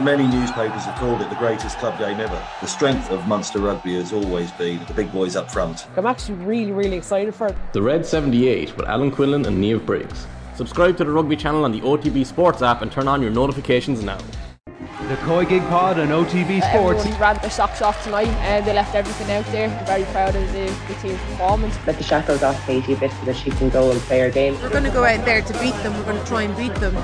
Many newspapers have called it the greatest club game ever. The strength of Munster rugby has always been the big boys up front. I'm actually really, really excited for it. The Red 78 with Alan Quinlan and Niamh Briggs. Subscribe to the rugby channel on the OTB Sports app and turn on your notifications now. The COYGIG Pod uh, on OTB Sports. Everyone ran their socks off tonight and they left everything out there. They're very proud of the, the team's performance. Let the shackles off Katie a bit so that she can go and play her game. We're going to go out there to beat them. We're going to try and beat them.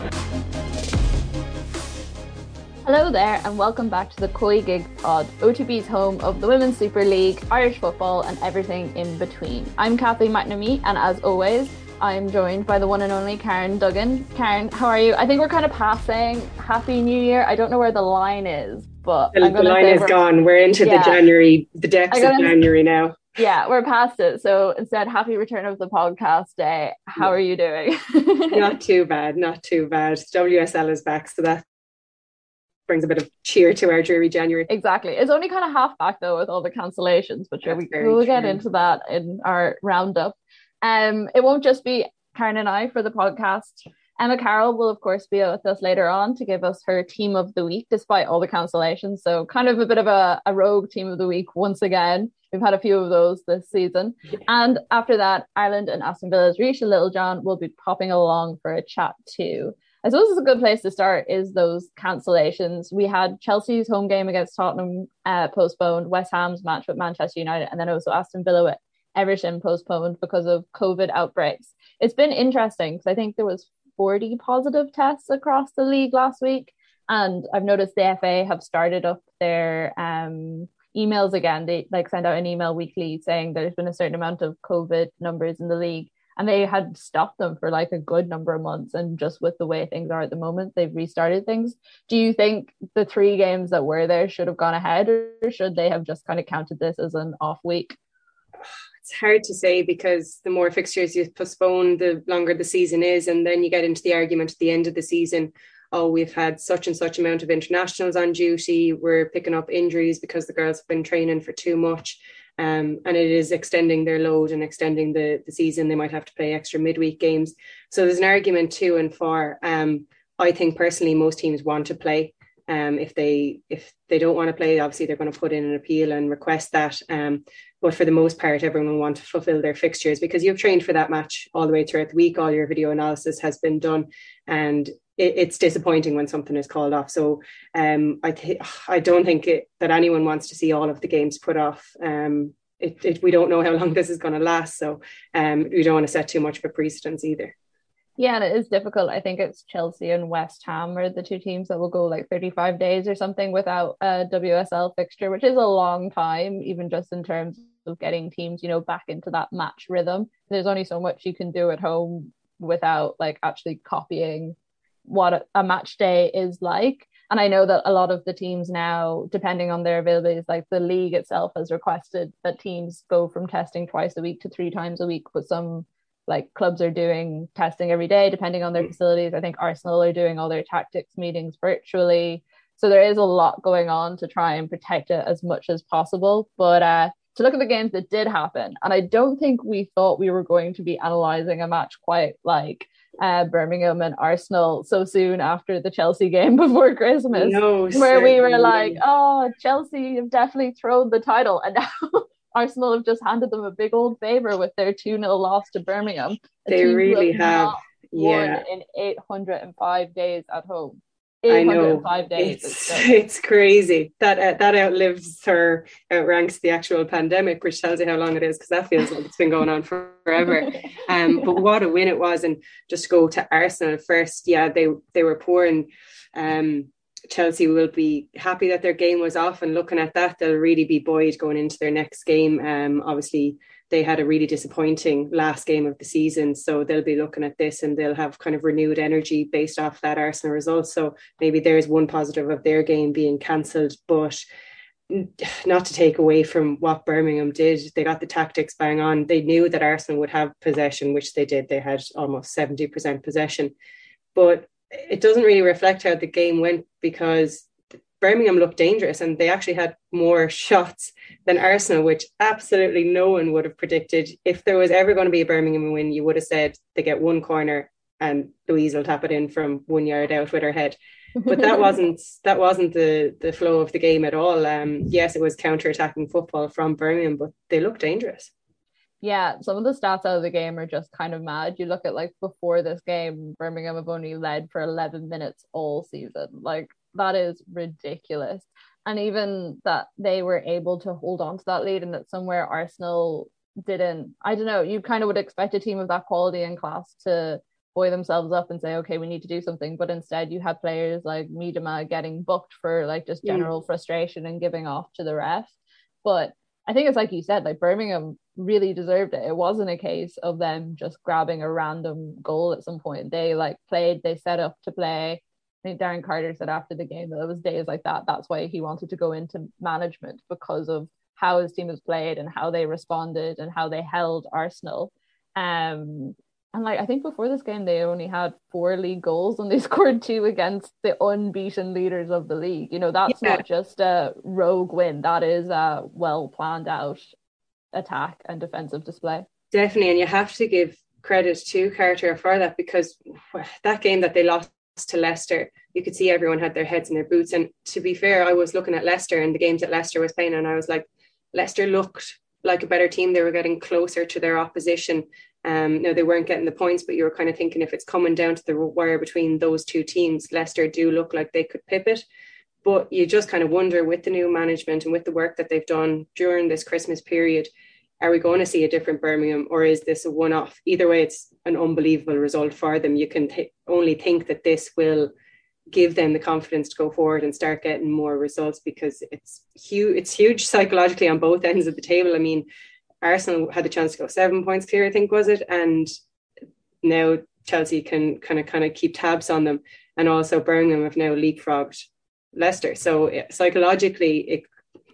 Hello there, and welcome back to the COYGIG Pod, OTB's home of the Women's Super League, Irish football, and everything in between. I'm Kathleen McNamee, and as always, I'm joined by the one and only Karen Duggan. Karen, how are you? I think we're kind of passing Happy New Year. I don't know where the line is, but the, the line is gone. We're into yeah. the January, the depths of January now. Yeah, we're past it. So instead, happy return of the podcast day. How yeah. are you doing? not too bad, not too bad. WSL is back, so that brings a bit of cheer to our dreary January. Exactly. It's only kind of half back though with all the cancellations, but sure, we, will get into that in our roundup. Um, it won't just be Karen and I for the podcast. Emma Carroll will, of course, be with us later on to give us her team of the week, despite all the cancellations. So, kind of a bit of a, a rogue team of the week once again. We've had a few of those this season. And after that, Ireland and Aston Villa's Ruesha Littlejohn will be popping along for a chat too. I suppose it's a good place to start is those cancellations. We had Chelsea's home game against Tottenham uh, postponed, West Ham's match with Manchester United, and then also Aston Villa with Everton postponed because of COVID outbreaks. It's been interesting because I think there was 40 positive tests across the league last week, and I've noticed the FA have started up their um, emails again. They like send out an email weekly saying there's been a certain amount of COVID numbers in the league and they had stopped them for like a good number of months. And just with the way things are at the moment they've restarted things. Do you think the three games that were there should have gone ahead or should they have just kind of counted this as an off week? It's hard to say because the more fixtures you postpone the longer the season is and then you get into the argument at the end of the season oh we've had such and such amount of internationals on duty. We're picking up injuries because the girls have been training for too much um, and it is extending their load and extending the, the season. They might have to play extra midweek games. So there's an argument to and for. Um, I think personally, most teams want to play. Um, if they if they don't want to play, obviously they're going to put in an appeal and request that. Um, but for the most part, everyone will want to fulfill their fixtures because you've trained for that match all the way throughout the week. All your video analysis has been done, and it, it's disappointing when something is called off. So um, I th- I don't think it, that anyone wants to see all of the games put off. Um, it, it, we don't know how long this is going to last, so um, we don't want to set too much of a precedence either. Yeah, and it is difficult. I think it's Chelsea and West Ham are the two teams that will go like 35 days or something without a WSL fixture, which is a long time, even just in terms of getting teams, you know, back into that match rhythm. There's only so much you can do at home without like actually copying what a, match day is like. And I know that a lot of the teams now, depending on their availabilities, like the league itself has requested that teams go from testing twice a week to three times a week. But some like clubs are doing testing every day, depending on their facilities. I think Arsenal are doing all their tactics meetings virtually. So there is a lot going on to try and protect it as much as possible. But uh, to look at the games that did happen, and I don't think we thought we were going to be analyzing a match quite like uh, Birmingham and Arsenal so soon after the Chelsea game before Christmas, no, where we were like, "Oh, Chelsea have definitely thrown the title," and now Arsenal have just handed them a big old favor with their two 0 loss to Birmingham. They really have, yeah, in eight hundred and five days at home. I know days. It's, it's crazy that uh, that outlives her outranks the actual pandemic, which tells you how long it is because that feels like it's been going on forever. um, but what a win it was, and just go to Arsenal first. Yeah, they they were poor, and um, Chelsea will be happy that their game was off. And looking at that, they'll really be buoyed going into their next game. Um, obviously they had a really disappointing last game of the season. So they'll be looking at this and they'll have kind of renewed energy based off that Arsenal result. So maybe there's one positive of their game being cancelled, but not to take away from what Birmingham did. They got the tactics bang on. They knew that Arsenal would have possession, which they did. They had almost 70% possession. But it doesn't really reflect how the game went because Birmingham looked dangerous and they actually had more shots than Arsenal, which absolutely no one would have predicted. If there was ever going to be a Birmingham win, you would have said they get one corner and Louise will tap it in from one yard out with her head. but that wasn't that wasn't the the flow of the game at all. Um, yes, it was counter attacking football from Birmingham, but they looked dangerous. Yeah, some of the stats out of the game are just kind of mad. You look at like before this game, Birmingham have only led for 11 minutes all season. Like that is ridiculous. And even that they were able to hold on to that lead and that somewhere Arsenal didn't, I don't know, you kind of would expect a team of that quality and class to buoy themselves up and say, okay, we need to do something. But instead, you had players like Miedema getting booked for like just general mm. frustration and giving off to the ref. But I think it's like you said, like Birmingham really deserved it. It wasn't a case of them just grabbing a random goal at some point. They like played, they set up to play. I think Darren Carter said after the game that it was days like that. That's why he wanted to go into management because of how his team has played and how they responded and how they held Arsenal. Um, and like I think before this game they only had four league goals and they scored two against the unbeaten leaders of the league. You know, that's yeah. not just a rogue win. That is a well planned out attack and defensive display. Definitely, and you have to give credit to Carter for that because that game that they lost to Leicester, you could see everyone had their heads in their boots. And to be fair, I was looking at Leicester and the games that Leicester was playing, and I was like, Leicester looked like a better team. They were getting closer to their opposition. Um, no, they weren't getting the points, but you were kind of thinking if it's coming down to the wire between those two teams, Leicester do look like they could pip it. But you just kind of wonder with the new management and with the work that they've done during this Christmas period, are we going to see a different Birmingham or is this a one off? Either way, it's an unbelievable result for them. You can only think that this will give them the confidence to go forward and start getting more results because it's huge it's huge psychologically on both ends of the table. I mean, Arsenal had the chance to go seven points clear, I think was it, and now Chelsea can kind of kind of keep tabs on them, and also Birmingham have now leapfrogged Leicester. So eh, psychologically, it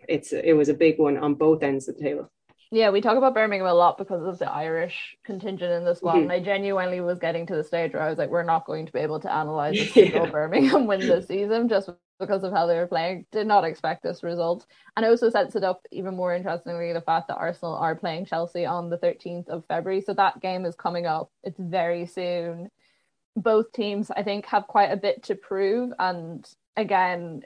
it's it was a big one on both ends of the table. Yeah, we talk about Birmingham a lot because of the Irish contingent in this one. Mm-hmm. And I genuinely was getting to the stage where I was like, we're not going to be able to analyze a single yeah. Birmingham win this season just because of how they were playing. Did not expect this result. And also sets it up even more interestingly the fact that Arsenal are playing Chelsea on the 13th of February. So that game is coming up. It's very soon. Both teams, I think, have quite a bit to prove. And again,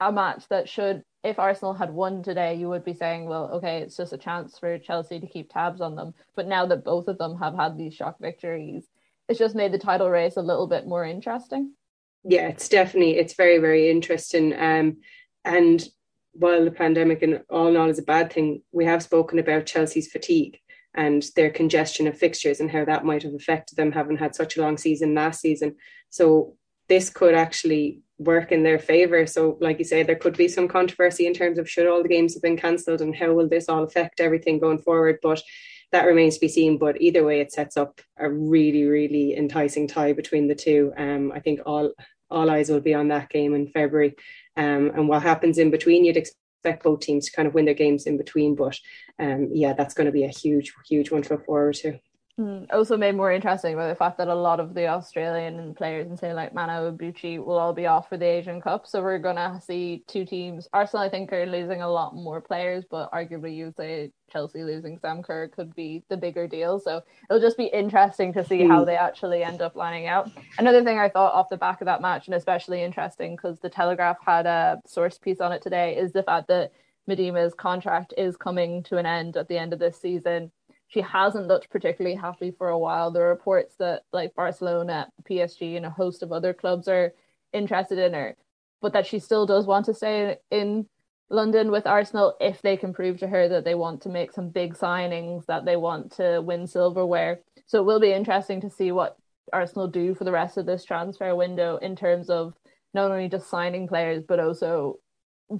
a match that should if Arsenal had won today, you would be saying, well, okay, it's just a chance for Chelsea to keep tabs on them. But now that both of them have had these shock victories, it's just made the title race a little bit more interesting. Yeah, it's definitely it's very very interesting. Um, and while the pandemic and all in all is a bad thing, we have spoken about Chelsea's fatigue and their congestion of fixtures and how that might have affected them having had such a long season last season. So this could actually work in their favor. So, like you say, there could be some controversy in terms of should all the games have been cancelled and how will this all affect everything going forward. But that remains to be seen. But either way, it sets up a really, really enticing tie between the two. Um, I think all all eyes will be on that game in February. Um, and what happens in between, you'd expect both teams to kind of win their games in between. But um, yeah, that's going to be a huge, huge one to look forward to. Mm, also made more interesting by the fact that a lot of the Australian players and say like Mano Bucci will all be off for the Asian Cup. So we're gonna see two teams. Arsenal I think are losing a lot more players, but arguably you'd say Chelsea losing Sam Kerr could be the bigger deal. So it'll just be interesting to see how mm. they actually end up lining out. Another thing I thought off the back of that match, and especially interesting because the Telegraph had a source piece on it today, is the fact that Miedema's contract is coming to an end at the end of this season she hasn't looked particularly happy for a while. The reports that like Barcelona, PSG, and a host of other clubs are interested in her, but that she still does want to stay in London with Arsenal if they can prove to her that they want to make some big signings, that they want to win silverware. So it will be interesting to see what Arsenal do for the rest of this transfer window in terms of not only just signing players but also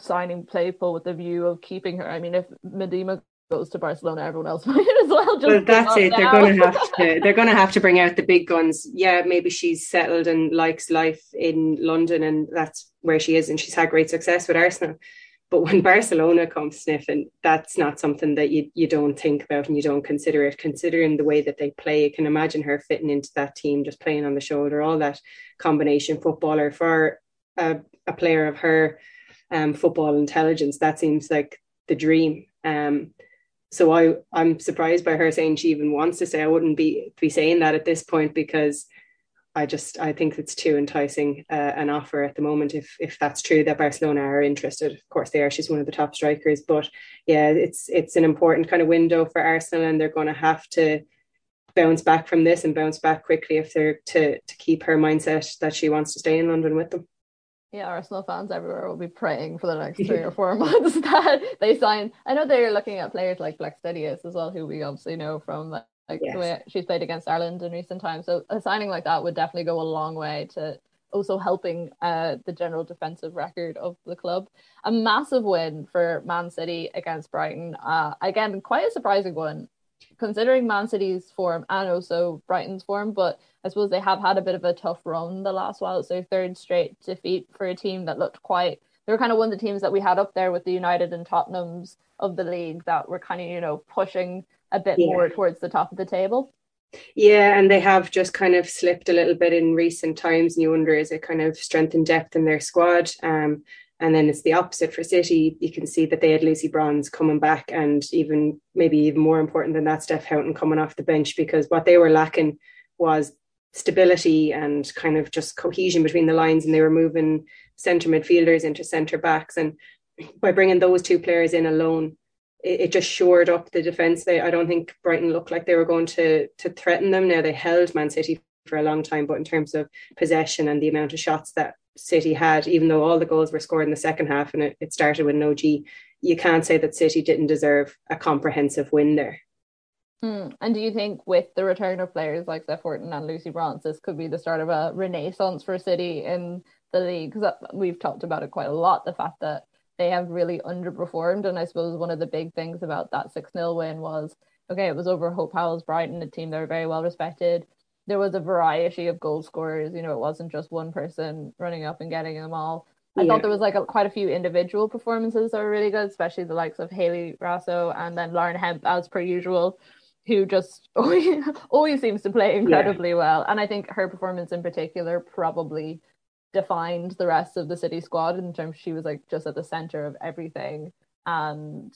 signing people with the view of keeping her. I mean, if Miedema goes to Barcelona, everyone else might as well. Just well, that's it. Now. They're going to have to. They're going to have to bring out the big guns. Yeah, maybe she's settled and likes life in London, and that's where she is, and she's had great success with Arsenal. But when Barcelona comes sniffing, that's not something that you you don't think about and you don't consider it. Considering the way that they play, you can imagine her fitting into that team, just playing on the shoulder, all that combination footballer for a, a player of her um, football intelligence. That seems like the dream. Um, so I I'm surprised by her saying she even wants to say I wouldn't be be saying that at this point because I just I think it's too enticing uh, an offer at the moment. If if that's true that Barcelona are interested, of course they are. She's one of the top strikers, but yeah, it's it's an important kind of window for Arsenal, and they're going to have to bounce back from this and bounce back quickly if they're to to keep her mindset that she wants to stay in London with them. Yeah, Arsenal fans everywhere will be praying for the next three or four months that they sign. I know they're looking at players like Blackstenius as well, who we obviously know from like yes. the way she's played against Ireland in recent times. So a signing like that would definitely go a long way to also helping uh, the general defensive record of the club. A massive win for Man City against Brighton. Uh, again, quite a surprising one considering Man City's form and also Brighton's form, but I suppose they have had a bit of a tough run the last while. It's their third straight defeat for a team that looked quite. They were kind of one of the teams that we had up there with the United and Tottenhams of the league that were kind of you know pushing a bit yeah. more towards the top of the table. Yeah, and they have just kind of slipped a little bit in recent times, and you wonder is it kind of strength and depth in their squad? Um, and then it's the opposite for City. You can see that they had Lucy Bronze coming back, and even maybe even more important than that, Steph Houghton coming off the bench because what they were lacking was stability and kind of just cohesion between the lines, and they were moving centre midfielders into centre backs, and by bringing those two players in alone, it, it just shored up the defence. They, I don't think Brighton looked like they were going to to threaten them. Now they held Man City for a long time, but in terms of possession and the amount of shots that City had, even though all the goals were scored in the second half and it, it started with no G, you can't say that City didn't deserve a comprehensive win there. Mm. And do you think with the return of players like Steph Houghton and Lucy Bronze, this could be the start of a renaissance for City in the league? Because we've talked about it quite a lot, the fact that they have really underperformed. And I suppose one of the big things about that 6 0 win was okay, it was over Hope Powell's Brighton, a team that are very well respected there was a variety of goal scorers. You know, it wasn't just one person running up and getting them all. I yeah. thought there was like a, quite a few individual performances that were really good, especially the likes of Hayley Raso and then Lauren Hemp, as per usual, who just always, always seems to play incredibly yeah. well. And I think her performance in particular probably defined the rest of the city squad in terms she was like just at the center of everything and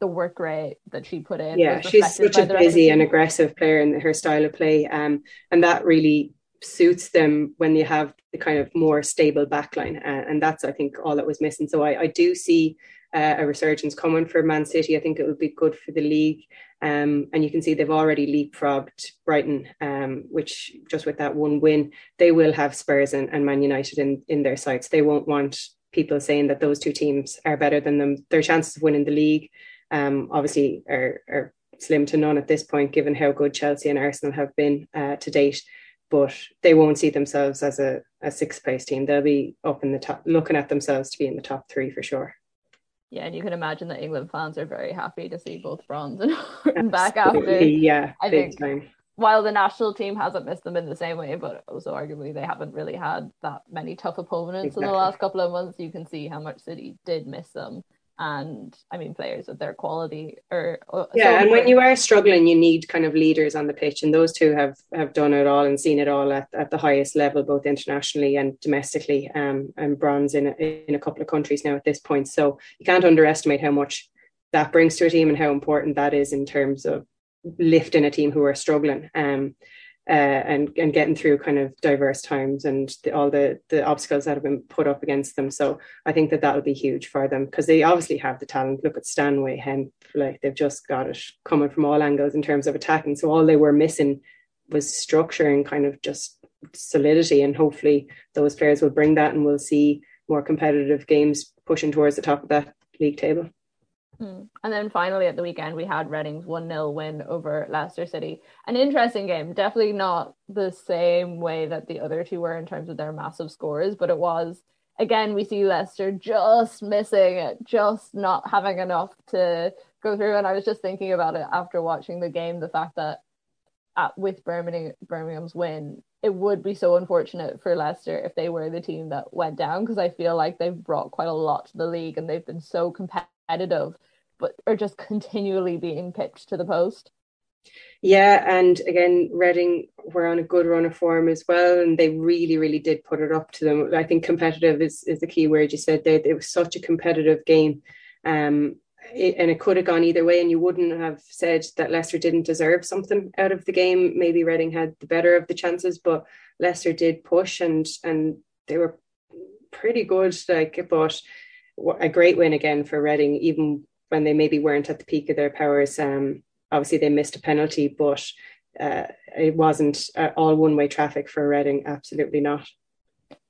the work rate that she put in. Yeah, she's such a busy and aggressive player in her style of play, um, and that really suits them when you have the kind of more stable backline, uh, and that's I think all that was missing. So I, I do see uh, a resurgence coming for Man City. I think it would be good for the league, um, and you can see they've already leapfrogged Brighton, um, which just with that one win, they will have Spurs and, and Man United in in their sights. They won't want people saying that those two teams are better than them. Their chances of winning the league um, obviously are, are slim to none at this point, given how good Chelsea and Arsenal have been uh, to date. But they won't see themselves as a, a sixth place team. They'll be up in the top, looking at themselves to be in the top three for sure. Yeah, and you can imagine that England fans are very happy to see both Bronze and back after. Yeah, I think time. while the national team hasn't missed them in the same way, but also arguably they haven't really had that many tough opponents exactly. in the last couple of months. You can see how much City did miss them and I mean players of their quality or yeah. So and when you are struggling, you need kind of leaders on the pitch, and those two have have done it all and seen it all at, at the highest level, both internationally and domestically. Um, and bronze in a, in a couple of countries now at this point. So you can't underestimate how much that brings to a team and how important that is in terms of lifting a team who are struggling. Um, uh, and and getting through kind of diverse times and the, all the the obstacles that have been put up against them. So I think that that will be huge for them because they obviously have the talent. Look at Stanway, Hemp, like they've just got it coming from all angles in terms of attacking. So all they were missing was structure and kind of just solidity. And hopefully those players will bring that, and we'll see more competitive games pushing towards the top of that league table. Hmm. And then finally at the weekend, we had Reading's 1 0 win over Leicester City. An interesting game, definitely not the same way that the other two were in terms of their massive scores, but it was. Again, we see Leicester just missing it, just not having enough to go through. And I was just thinking about it after watching the game the fact that at, with Birmingham, Birmingham's win, it would be so unfortunate for Leicester if they were the team that went down because I feel like they've brought quite a lot to the league and they've been so competitive but are just continually being pitched to the post. Yeah, and again, Reading were on a good run of form as well, and they really, really did put it up to them. I think competitive is, is the key word you said there. It was such a competitive game. Um, it, and it could have gone either way, and you wouldn't have said that Leicester didn't deserve something out of the game. Maybe Reading had the better of the chances, but Leicester did push and and they were pretty good. Like, but a great win again for Reading, even when they maybe weren't at the peak of their powers. Um, obviously they missed a penalty, but uh, it wasn't uh, all one way traffic for Reading. Absolutely not.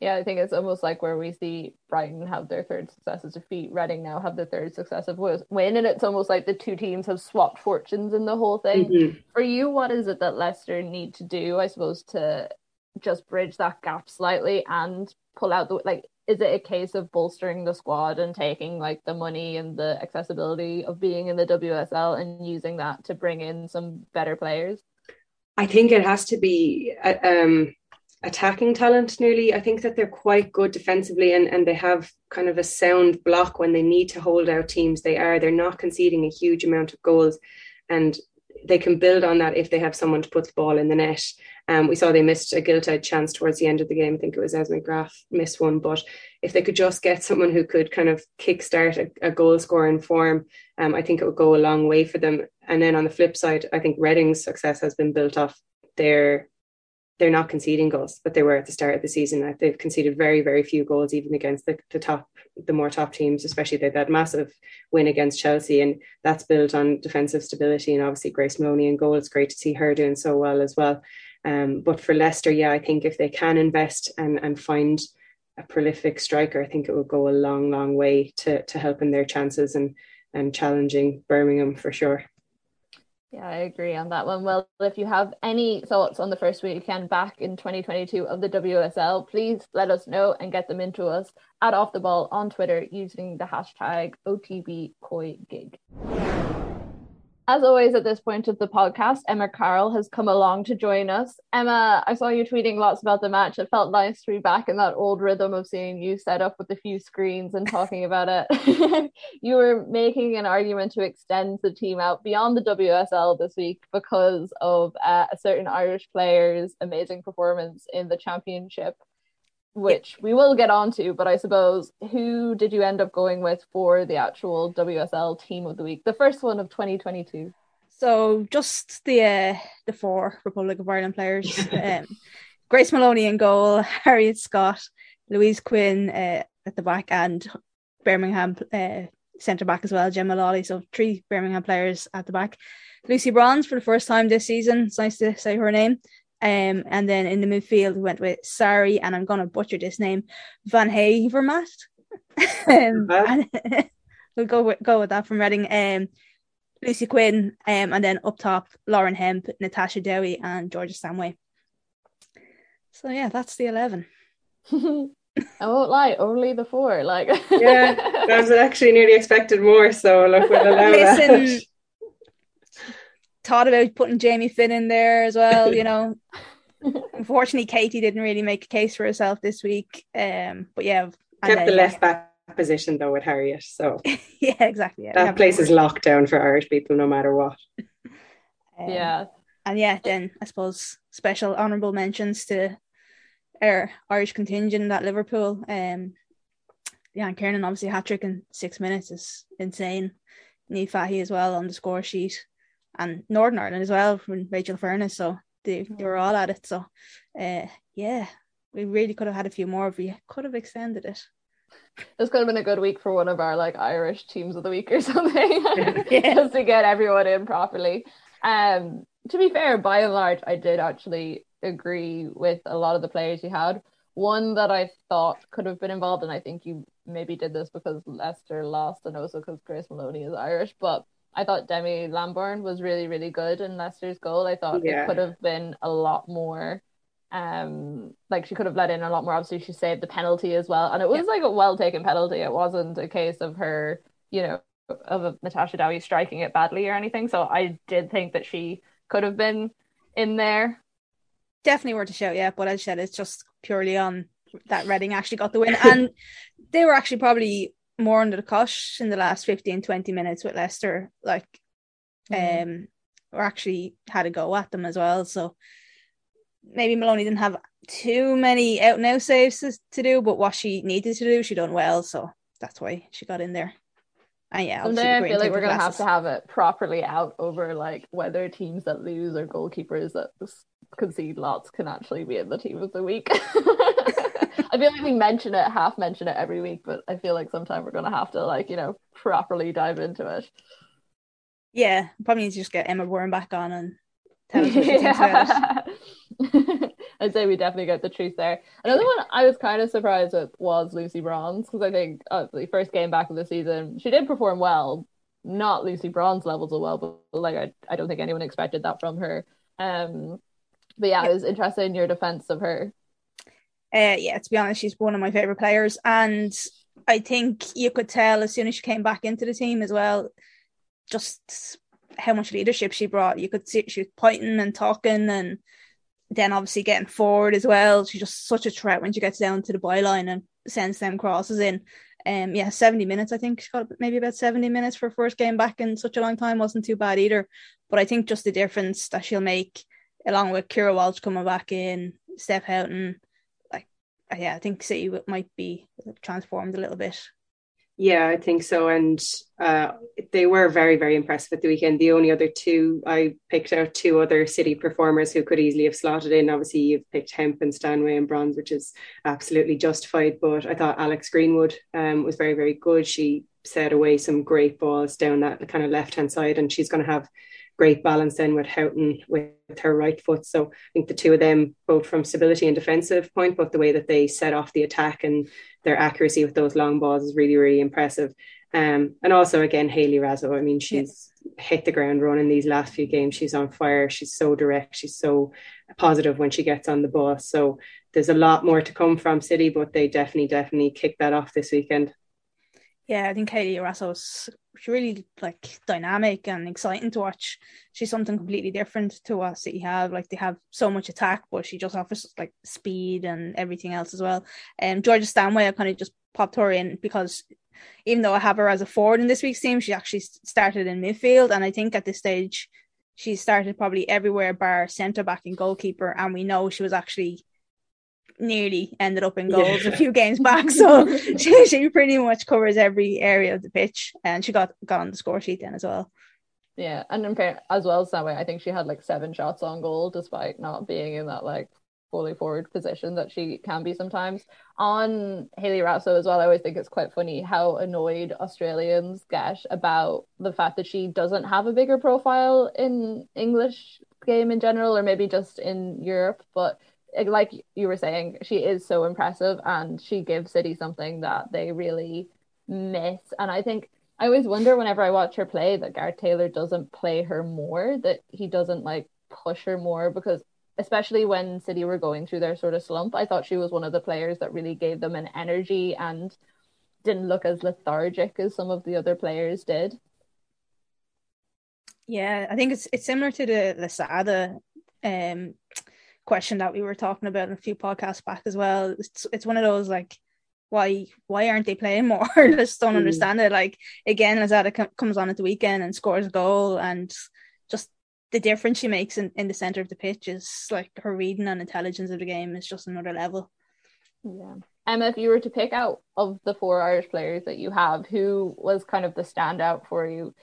Yeah, I think it's almost like where we see Brighton have their third successive defeat, Reading now have their third successive win, and it's almost like the two teams have swapped fortunes in the whole thing. Mm-hmm. For you, what is it that Leicester need to do, I suppose, to just bridge that gap slightly and pull out the like? Is it a case of bolstering the squad and taking like the money and the accessibility of being in the WSL and using that to bring in some better players? I think it has to be. Uh, um attacking talent nearly. I think that they're quite good defensively and, and they have kind of a sound block when they need to hold out teams. They are, they're not conceding a huge amount of goals and they can build on that if they have someone to put the ball in the net. Um, we saw they missed a gilt chance towards the end of the game. I think it was Esme Graf missed one, but if they could just get someone who could kind of kickstart a, a goal scoring form, um, I think it would go a long way for them. And then on the flip side, I think Reading's success has been built off their they're not conceding goals, but they were at the start of the season. They've conceded very, very few goals, even against the, the top, the more top teams. Especially they've had massive win against Chelsea, and that's built on defensive stability. And obviously Grace Moloney and goal. It's great to see her doing so well as well. Um, but for Leicester, yeah, I think if they can invest and and find a prolific striker, I think it will go a long, long way to to helping their chances and and challenging Birmingham for sure. Yeah, I agree on that one. Well, if you have any thoughts on the first weekend back in 2022 of the WSL, please let us know and get them into us at Off the Ball on Twitter using the hashtag OTBCOYGIG. As always, at this point of the podcast, Emma Carroll has come along to join us. Emma, I saw you tweeting lots about the match. It felt nice to be back in that old rhythm of seeing you set up with a few screens and talking about it. you were making an argument to extend the team out beyond the WSL this week because of uh, a certain Irish player's amazing performance in the championship which we will get on to, but I suppose who did you end up going with for the actual WSL team of the week, the first one of 2022? So just the uh, the four Republic of Ireland players: um, Grace Moloney in goal, Harriet Scott, Louise Quinn uh, at the back, and Birmingham uh, centre back as well, Gemma Lawley. So three Birmingham players at the back. Lucy Bronze for the first time this season. It's nice to say her name. Um, and then in the midfield, we went with Sari, and I'm going to butcher this name, Vanhaevermaet. um, uh-huh. we'll go with, go with that from Reading. Um, Lucy Quinn, um, and then up top, Lauren Hemp, Natasha Dowie, and Georgia Stanway. So yeah, that's the eleven. I won't lie, only the four. Like yeah, I was actually nearly expected more. So look, we'll allow Listen, that thought about putting Jamie Finn in there as well, you know. Unfortunately, Katie didn't really make a case for herself this week. Um, but yeah, kept then, the left back position though with Harriet. So yeah, exactly. Yeah, that place is locked down for Irish people no matter what. Um, yeah, and yeah, then I suppose special honourable mentions to our Irish contingent at Liverpool. Um, yeah, and Kiernan obviously hat trick in six minutes is insane. Niamh Fahey as well on the score sheet and Northern Ireland as well from Rachel Furness. So they, they were all at it. So uh, yeah, we really could have had a few more if we could have extended it. This could have been a good week for one of our like Irish teams of the week or something, yeah. just to get everyone in properly. Um, to be fair, by and large, I did actually agree with a lot of the players you had. One that I thought could have been involved, and I think you maybe did this because Leicester lost, and also because Grace Moloney is Irish, but I thought Demi Lambourne was really, really good in Leicester's goal. I thought yeah. it could have been a lot more. Um, like she could have let in a lot more. Obviously, she saved the penalty as well, and it was yeah. like a well taken penalty. It wasn't a case of her, you know, of Natasha Dowie striking it badly or anything. So I did think that she could have been in there. Definitely worth a shout, yeah. But as I said, it's just purely on that Reading actually got the win, and they were actually probably more under the cosh in the last 15 20 minutes with Leicester like mm. um or actually had a go at them as well so maybe Moloney didn't have too many out now saves to do but what she needed to do she done well so that's why she got in there And yeah, someday I feel like we're gonna have to have it properly out over like whether teams that lose or goalkeepers that concede lots can actually be in the team of the week. I feel like we mention it, half mention it every week, but I feel like sometime we're gonna have to like you know properly dive into it. Yeah, probably need to just get Emma Warren back on and tell us what she thinks about it. I'd say we definitely get the truth there. Another one I was kind of surprised with was Lucy Bronze because I think uh, the first game back of the season she did perform well, not Lucy Bronze levels of well, but like I, I don't think anyone expected that from her. Um, but yeah, I was interested in your defense of her. Uh, yeah, to be honest, she's one of my favorite players, and I think you could tell as soon as she came back into the team as well, just how much leadership she brought. You could see she was pointing and talking and then obviously getting forward as well. She's just such a threat when she gets down to the byline and sends them crosses in. Um, yeah, 70 minutes, I think she got maybe about 70 minutes for first game back in such a long time wasn't too bad either. But I think just the difference that she'll make along with Keira Walsh coming back in, Steph Houghton, yeah, I think City might be transformed a little bit yeah, I think so. And uh, they were very, very impressive at the weekend. The only other two, I picked out two other city performers who could easily have slotted in. Obviously, you've picked Hemp and Stanway and Bronze, which is absolutely justified. But I thought Alex Greenwood um, was very, very good. She set away some great balls down that kind of left hand side, and she's going to have great balance then with Houghton with her right foot. So I think the two of them, both from stability and defensive point, but the way that they set off the attack and their accuracy with those long balls is really, really impressive. Um, and also again, Hayley Raso. I mean, she's yeah. hit the ground running these last few games. She's on fire. She's so direct. She's so positive when she gets on the ball. So there's a lot more to come from City, but they definitely, definitely kicked that off this weekend. Yeah, I think Hayley Raso's she's really like dynamic and exciting to watch. She's something completely different to what City have. Like they have so much attack, but she just offers like speed and everything else as well. And um, Georgia Stanway, I kind of just popped her in because even though I have her as a forward in this week's team, she actually started in midfield, and I think at this stage she started probably everywhere bar centre back and goalkeeper, and we know she was actually nearly ended up in goals yeah. a few games back. So she, she pretty much covers every area of the pitch, and she got got on the score sheet then as well. Yeah, and in fair, as well as that way, I think she had like seven shots on goal despite not being in that like fully forward position that she can be sometimes. On Hayley Raso as well, I always think it's quite funny how annoyed Australians get about the fact that she doesn't have a bigger profile in English game in general, or maybe just in Europe, but like you were saying, she is so impressive and she gives City something that they really miss. And I think I always wonder whenever I watch her play that Gareth Taylor doesn't play her more, that he doesn't like push her more because especially when City were going through their sort of slump, I thought she was one of the players that really gave them an energy and didn't look as lethargic as some of the other players did. Yeah, I think it's it's similar to the Losada um question that we were talking about in a few podcasts back as well. It's it's one of those like why why aren't they playing more? I just don't mm. understand it. Like again, Losada comes on at the weekend and scores a goal, and just the difference she makes in, in the center of the pitch is like her reading and intelligence of the game is just another level. Yeah. Emma, if you were to pick out of the four Irish players that you have, who was kind of the standout for you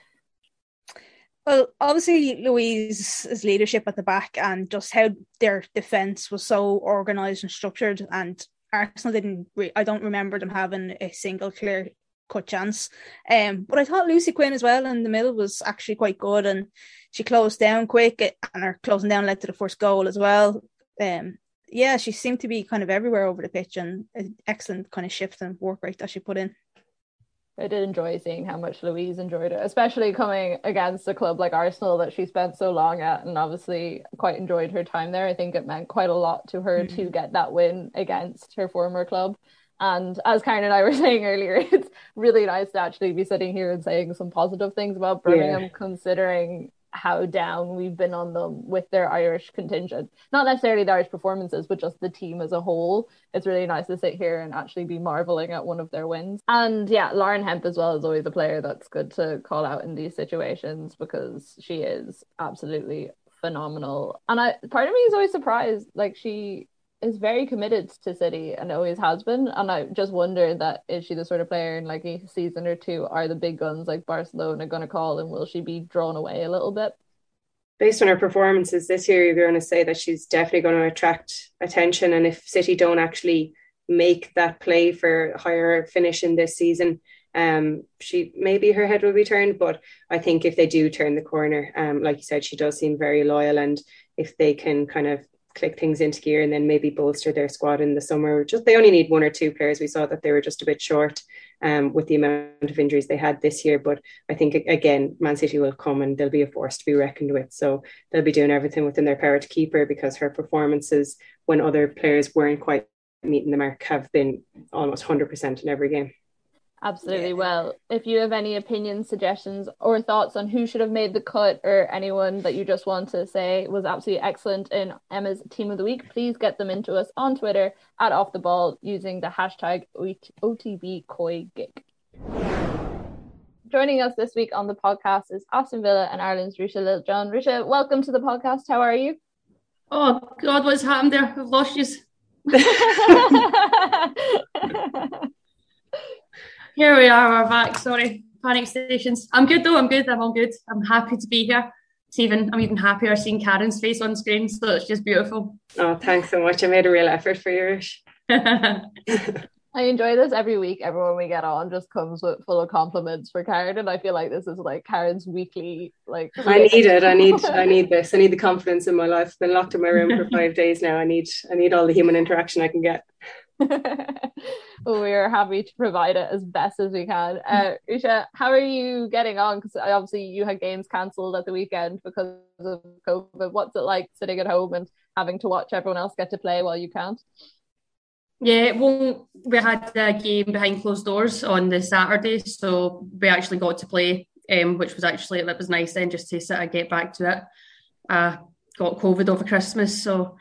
well, obviously Louise's leadership at the back and just how their defense was so organized and structured, and Arsenal didn't. Re- I don't remember them having a single clear cut chance. Um, but I thought Lucy Quinn as well in the middle was actually quite good, and she closed down quick, and her closing down led to the first goal as well. Um, yeah, she seemed to be kind of everywhere over the pitch, and an excellent kind of shift and work rate that she put in. I did enjoy seeing how much Louise enjoyed it, especially coming against a club like Arsenal that she spent so long at and obviously quite enjoyed her time there. I think it meant quite a lot to her mm-hmm. to get that win against her former club. And as Karen and I were saying earlier, it's really nice to actually be sitting here and saying some positive things about Birmingham, yeah. considering how down we've been on them with their Irish contingent. Not necessarily the Irish performances, but just the team as a whole. It's really nice to sit here and actually be marveling at one of their wins. And yeah, Lauren Hemp as well is always a player that's good to call out in these situations because she is absolutely phenomenal. And I part of me is always surprised. Like she is very committed to City and always has been. And I just wonder that is she the sort of player in like a season or two are the big guns like Barcelona going to call and will she be drawn away a little bit? Based on her performances this year, you're going to say that she's definitely going to attract attention. And if City don't actually make that play for higher finish in this season, um, she maybe her head will be turned. But I think if they do turn the corner, um, like you said, she does seem very loyal. And if they can kind of click things into gear and then maybe bolster their squad in the summer. Just they only need one or two players. We saw that they were just a bit short um, with the amount of injuries they had this year. But I think again, Man City will come and they'll be a force to be reckoned with. So they'll be doing everything within their power to keep her because her performances when other players weren't quite meeting the mark have been almost 100% in every game. Absolutely. Yeah. Well, if you have any opinions, suggestions, or thoughts on who should have made the cut, or anyone that you just want to say was absolutely excellent in Emma's team of the week, please get them into us on Twitter at off the ball using the hashtag OTB COYGIG. Joining us this week on the podcast is Aston Villa and Ireland's Ruesha Littlejohn. Ruesha, welcome to the podcast. How are you? Oh God, what's happened there? I've lost you. Here we are, we're back. Sorry, panic stations. I'm good though. I'm good. I'm all good. I'm happy to be here. It's even I'm even happier seeing Karen's face on screen, so it's just beautiful. Oh, thanks so much. I made a real effort for you, I enjoy this every week. Everyone we get on just comes with full of compliments for Karen, and I feel like this is like Karen's weekly. Like I need it. I need. I need this. I need the confidence in my life. I've been locked in my room for five days now. I need. I need all the human interaction I can get. we are happy to provide it as best as we can. Uh, Ruesha, how are you getting on? Because obviously you had games cancelled at the weekend because of COVID. What's it like sitting at home and having to watch everyone else get to play while you can't? Yeah, well, we had a game behind closed doors on the Saturday, so we actually got to play, um, which was actually that was nice. Then just to sort of get back to it. I got COVID over Christmas, so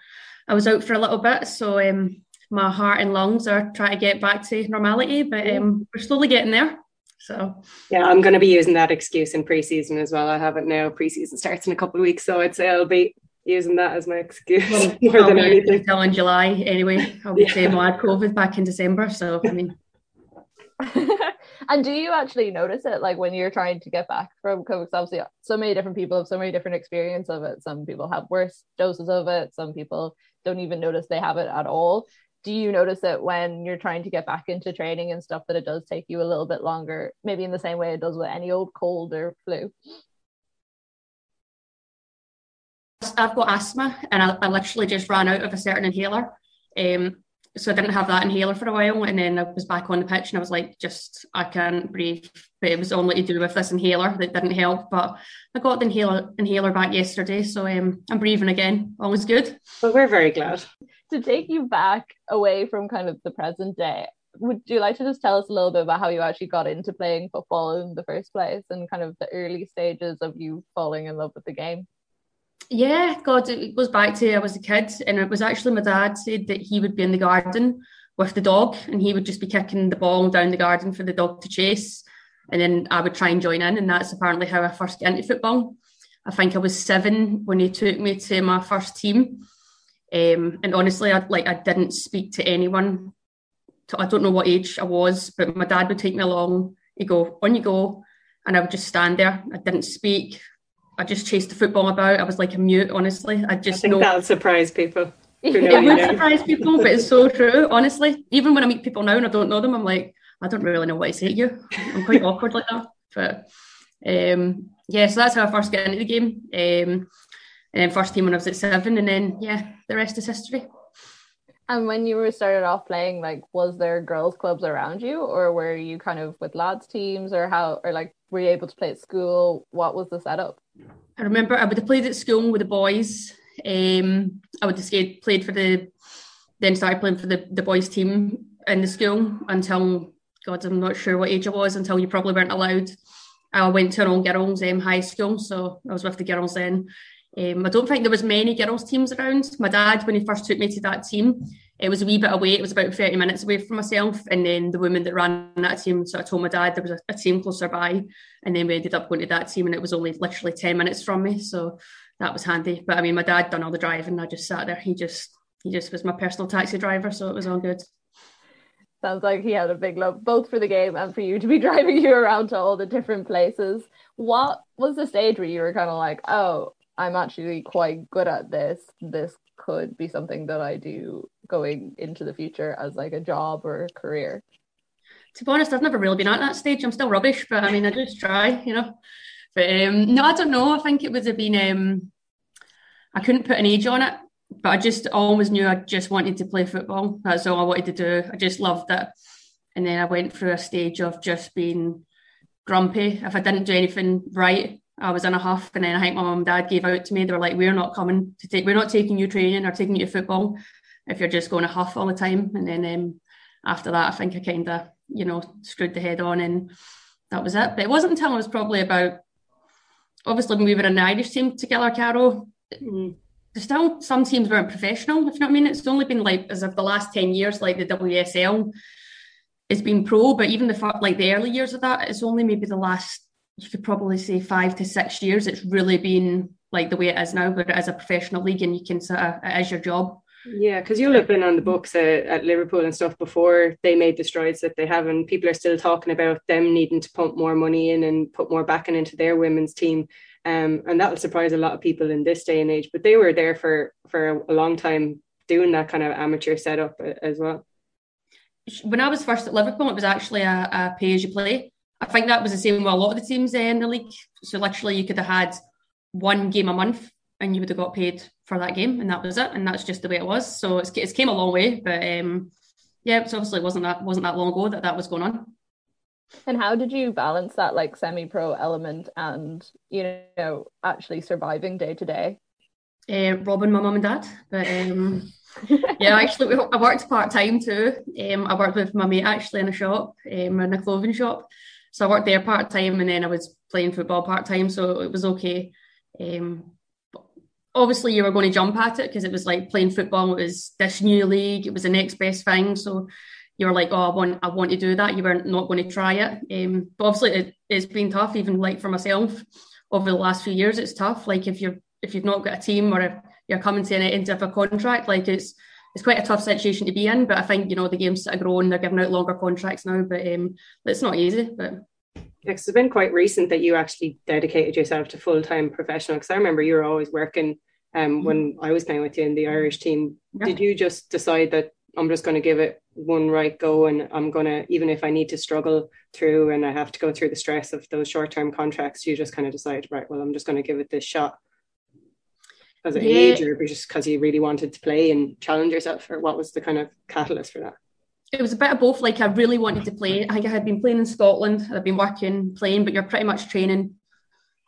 I was out for a little bit. So um, my heart and lungs are trying to get back to normality, but um, we're slowly getting there. So yeah, I'm going to be using that excuse in preseason as well. I have it now. Preseason starts in a couple of weeks, so I'd say I'll be using that as my excuse well, more I'll than anything. Until in July, anyway. I'll be yeah. saying well, I had COVID back in December, so I mean. and do you actually notice it like when you're trying to get back from COVID? Obviously, so many different people have so many different experience of it. Some people have worse doses of it. Some people don't even notice they have it at all do you notice it when you're trying to get back into training and stuff that it does take you a little bit longer maybe in the same way it does with any old cold or flu? I've got asthma and I, I literally just ran out of a certain inhaler. Um, so I didn't have that inhaler for a while and then I was back on the pitch and I was like just I can't breathe. But it was only to do with this inhaler that didn't help. But I got the inhaler inhaler back yesterday. So um, I'm breathing again. Always was good. Well we're very glad to take you back away from kind of the present day, would you like to just tell us a little bit about how you actually got into playing football in the first place and kind of the early stages of you falling in love with the game? Yeah, God, it goes back to I was a kid, and it was actually my dad said that he would be in the garden with the dog, and he would just be kicking the ball down the garden for the dog to chase, and then I would try and join in, and that's apparently how I first got into football. I think I was seven when he took me to my first team, um, and honestly, I like I didn't speak to anyone. I don't know what age I was, but my dad would take me along. He'd go, on you go. And I would just stand there. I didn't speak. I just chased the football about. I was like a mute, honestly. I just I think know. that'll surprise people. it would surprise people, but it's so true, honestly. Even when I meet people now and I don't know them, I'm like, I don't really know what to say to you. I'm quite awkward like that. But um, yeah, so that's how I first got into the game. Um, and then first team when I was at seven, and then yeah, the rest is history. And when you were started off playing, like, was there girls' clubs around you, or were you kind of with lads' teams, or how, or like, were you able to play at school? What was the setup? I remember I would have played at school with the boys. Um, I would have played for the, then started playing for the, the boys' team in the school until, God, I'm not sure what age I was, until you probably weren't allowed. I went to an all girls um, high school, so I was with the girls then. Um, I don't think there was many girls teams around. My dad, when he first took me to that team, it was a wee bit away. It was about 30 minutes away from myself. And then the woman that ran that team, so I told my dad there was a, a team closer by. And then we ended up going to that team and it was only literally 10 minutes from me. So that was handy. But I mean, my dad done all the driving. I just sat there. He just he just was my personal taxi driver, so it was all good. Sounds like he had a big love both for the game and for you to be driving you around to all the different places. What was the stage where you were kind of like, oh, I'm actually quite good at this. This could be something that I do going into the future as like a job or a career? To be honest, I've never really been at that stage. I'm still rubbish, but I mean, I just try, you know. But um, no, I don't know. I think it would have been. Um, I couldn't put an age on it, but I just always knew I just wanted to play football. That's all I wanted to do. I just loved it. And then I went through a stage of just being grumpy. If I didn't do anything right, I was in a huff. And then I think my mum and dad gave out to me. They were like, "We're not coming to take. We're not taking you training or taking you to football if you're just going to huff all the time." And then um, after that, I think I kind of you know screwed the head on, and that was it. But it wasn't until I was probably about obviously when we were in the Irish team together, Carol. Mm there's still some teams weren't professional, if you know what I mean. It's only been like as of the last 10 years, like the WSL has been pro, but even the like the early years of that, it's only maybe the last you could probably say five to six years. It's really been like the way it is now, but as a professional league and you can sort of it is your job. Yeah, because you'll have been on the books at, at, Liverpool and stuff before they made the strides that they have, and people are still talking about them needing to pump more money in and put more backing into their women's team. Um, and that'll surprise a lot of people in this day and age. But they were there for for a long time doing that kind of amateur setup as well. When I was first at Liverpool, it was actually a, a pay as you play. I think that was the same with a lot of the teams in the league. So literally, you could have had one game a month and you would have got paid for that game, and that was it. And that's just the way it was. So it's, it's came a long way, but um, yeah, it obviously wasn't that wasn't that long ago that that was going on. And how did you balance that like semi-pro element and you know actually surviving day to day? Uh, robbing my mum and dad, but um, yeah, actually, I worked part time too. Um, I worked with my mate actually in a shop, um, in a clothing shop. So I worked there part time, and then I was playing football part time, so it was okay. Um, obviously, you were going to jump at it because it was like playing football. It was this new league. It was the next best thing. So you were like, oh, I want, I want to do that. You were not going to try it. Um, but obviously, it, it's been tough. Even like for myself, over the last few years, it's tough. Like if you're if you've not got a team or if you're coming to an end of a contract, like it's it's quite a tough situation to be in. But I think you know the games are growing; they're giving out longer contracts now. But um, it's not easy. But yeah, it's been quite recent that you actually dedicated yourself to full time professional. Because I remember you were always working. Um, when I was playing with you in the Irish team, yeah. did you just decide that I'm just going to give it one right go and I'm going to, even if I need to struggle through and I have to go through the stress of those short term contracts, you just kind of decide, right, well, I'm just going to give it this shot as an yeah. age or just because you really wanted to play and challenge yourself or what was the kind of catalyst for that? It was a bit of both. Like I really wanted to play. I think I had been playing in Scotland. I'd been working, playing, but you're pretty much training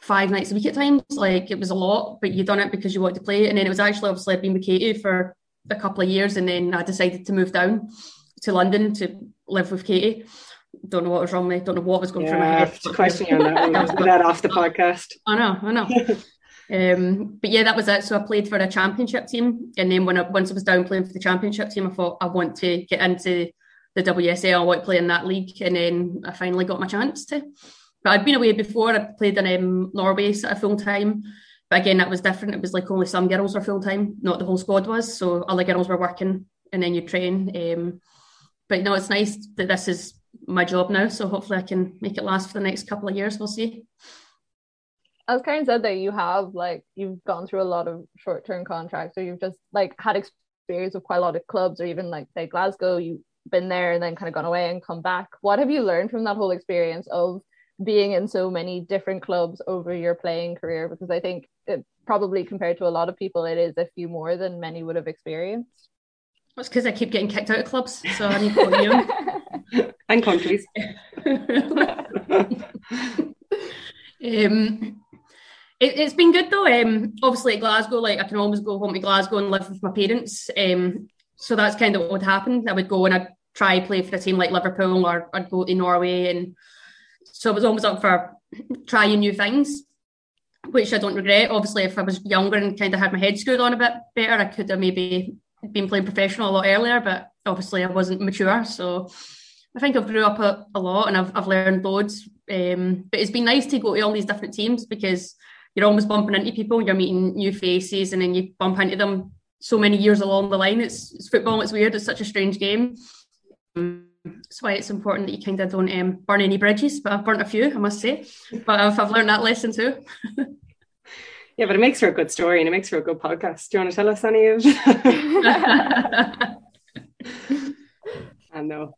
five nights a week at times. Like it was a lot, but you done it because you wanted to play. And then it was actually obviously I'd been with Katie for a couple of years, and then I decided to move down to London to live with Katie. Don't know what was wrong with me. Don't know what was going yeah, through my head. Question on that. One. that off the podcast. I know. I know. um, but yeah, that was it. So I played for a championship team, and then when I, once I was down playing for the championship team, I thought I want to get into the WSL. I want to play in that league, and then I finally got my chance to. But I'd been away before. I played in um, Norway at a full time. But again, that was different. It was like only some girls were full time, not the whole squad was. So other girls were working, and then you train. Um, but no, it's nice that this is my job now. So hopefully, I can make it last for the next couple of years. We'll see. As Karen said, that you have like you've gone through a lot of short term contracts, or you've just like had experience with quite a lot of clubs, or even like say Glasgow, you've been there and then kind of gone away and come back. What have you learned from that whole experience of being in so many different clubs over your playing career because I think it, probably compared to a lot of people it is a few more than many would have experienced. It's because I keep getting kicked out of clubs, so I need to you and countries. um, it, has been good though. Um, obviously at Glasgow, like I can always go home to Glasgow and live with my parents. Um, so that's kind of what would happen. I would go and I'd try play for a team like Liverpool, or I'd go to Norway and so I was always up for trying new things, which I don't regret. Obviously, if I was younger and kind of had my head screwed on a bit better, I could have maybe been playing professional a lot earlier, but obviously I wasn't mature. So I think I've grew up a, a lot and I've, I've learned loads. Um, but it's been nice to go to all these different teams because you're always bumping into people, you're meeting new faces, and then you bump into them so many years along the line. It's, it's football. It's weird. It's such a strange game. That's why it's important that you kind of don't um, burn any bridges. But I've burnt a few, I must say. But I've, I've learned that lesson too. yeah, but it makes for a good story and it makes for a good podcast. Do you want to tell us any of? I know.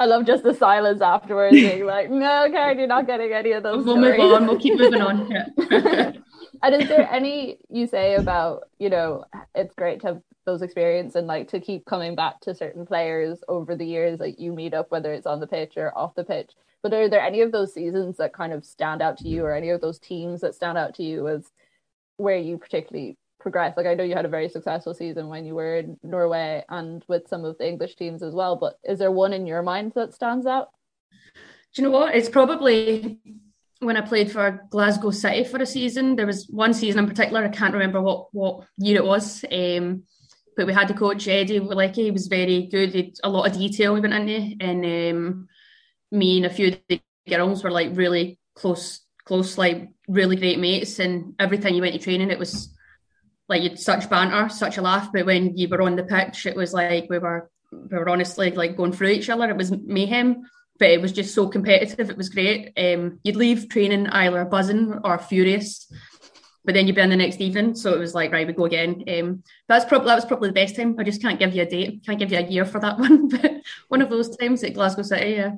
I love just the silence afterwards, being like, "No, Karen, you're not getting any of those." We'll stories. move on. We'll keep moving on. Yeah. and is there any you say about you know it's great to have those experience and like to keep coming back to certain players over the years that you meet up, whether it's on the pitch or off the pitch. But are there any of those seasons that kind of stand out to you, or any of those teams that stand out to you as where you particularly progress? Like I know you had a very successful season when you were in Norway and with some of the English teams as well. But is there one in your mind that stands out? Do you know what? It's probably when I played for Glasgow City for a season. There was one season in particular. I can't remember what what year it was. Um, but we had the coach Eddie Wolecki. He was very good. He a lot of detail we went into, and um, me and a few of the girls were like really close, close, like really great mates. And every time you went to training, it was like you'd such banter, such a laugh. But when you were on the pitch, it was like we were we were honestly like going through each other. It was mayhem, but it was just so competitive. It was great. Um, you'd leave training either buzzing or furious, but then you'd be in the next evening. So it was like right, we go again. Um, that's probably that was probably the best time. I just can't give you a date, can't give you a year for that one, but one of those times at Glasgow City, yeah.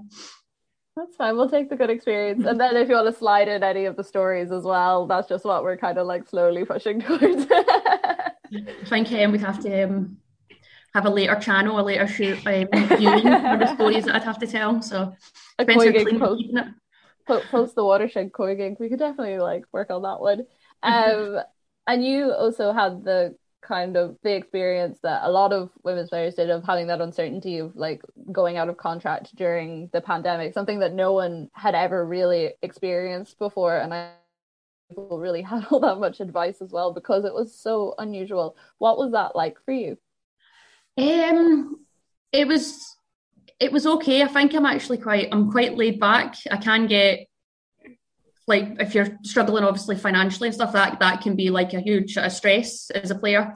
That's fine. We'll take the good experience. And then if you want to slide in any of the stories as well, that's just what we're kind of like slowly pushing towards. I think um, we'd have to um, have a later channel, a later shoot um, viewing for the stories that I'd have to tell. So a COYGIG post, post the watershed COYGIG. We could definitely like work on that one. Um, and you also had the kind of the experience that a lot of women's players did of having that uncertainty of like going out of contract during the pandemic, something that no one had ever really experienced before. And I people really had all that much advice as well because it was so unusual. What was that like for you? Um it was it was okay. I think I'm actually quite I'm quite laid back. I can get like if you're struggling obviously financially and stuff that that can be like a huge stress as a player.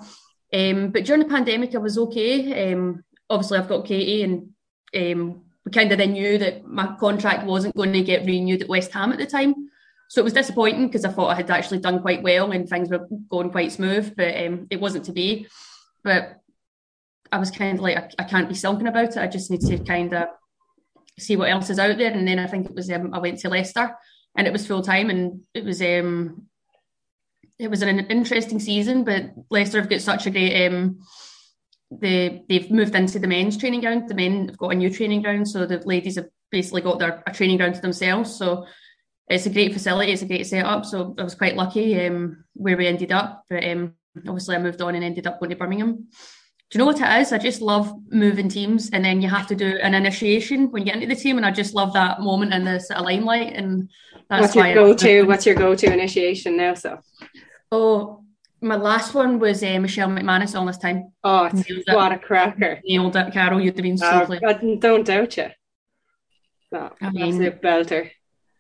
Um, but during the pandemic I was okay. Um, obviously I've got Katie and um, we kind of then knew that my contract wasn't going to get renewed at West Ham at the time. So it was disappointing because I thought I had actually done quite well and things were going quite smooth but um, it wasn't to be. But I was kind of like I, I can't be sulking about it. I just need to kind of see what else is out there. And then I think it was um, I went to Leicester and it was full time, and it was um, it was an interesting season. But Leicester have got such a great um, they they've moved into the men's training ground. The men have got a new training ground, so the ladies have basically got their a training ground to themselves. So it's a great facility, it's a great setup. So I was quite lucky um, where we ended up. But um, obviously, I moved on and ended up going to Birmingham. Do you know what it is? I just love moving teams, and then you have to do an initiation when you get into the team, and I just love that moment in the sort of limelight. And what's your go-to? What's your go-to initiation now? So, oh, my last one was uh, Michelle McManus all this time. Oh, what a cracker! Nailed it, Carol. You'd have been so. Oh, don't doubt you. No, I mean, belter.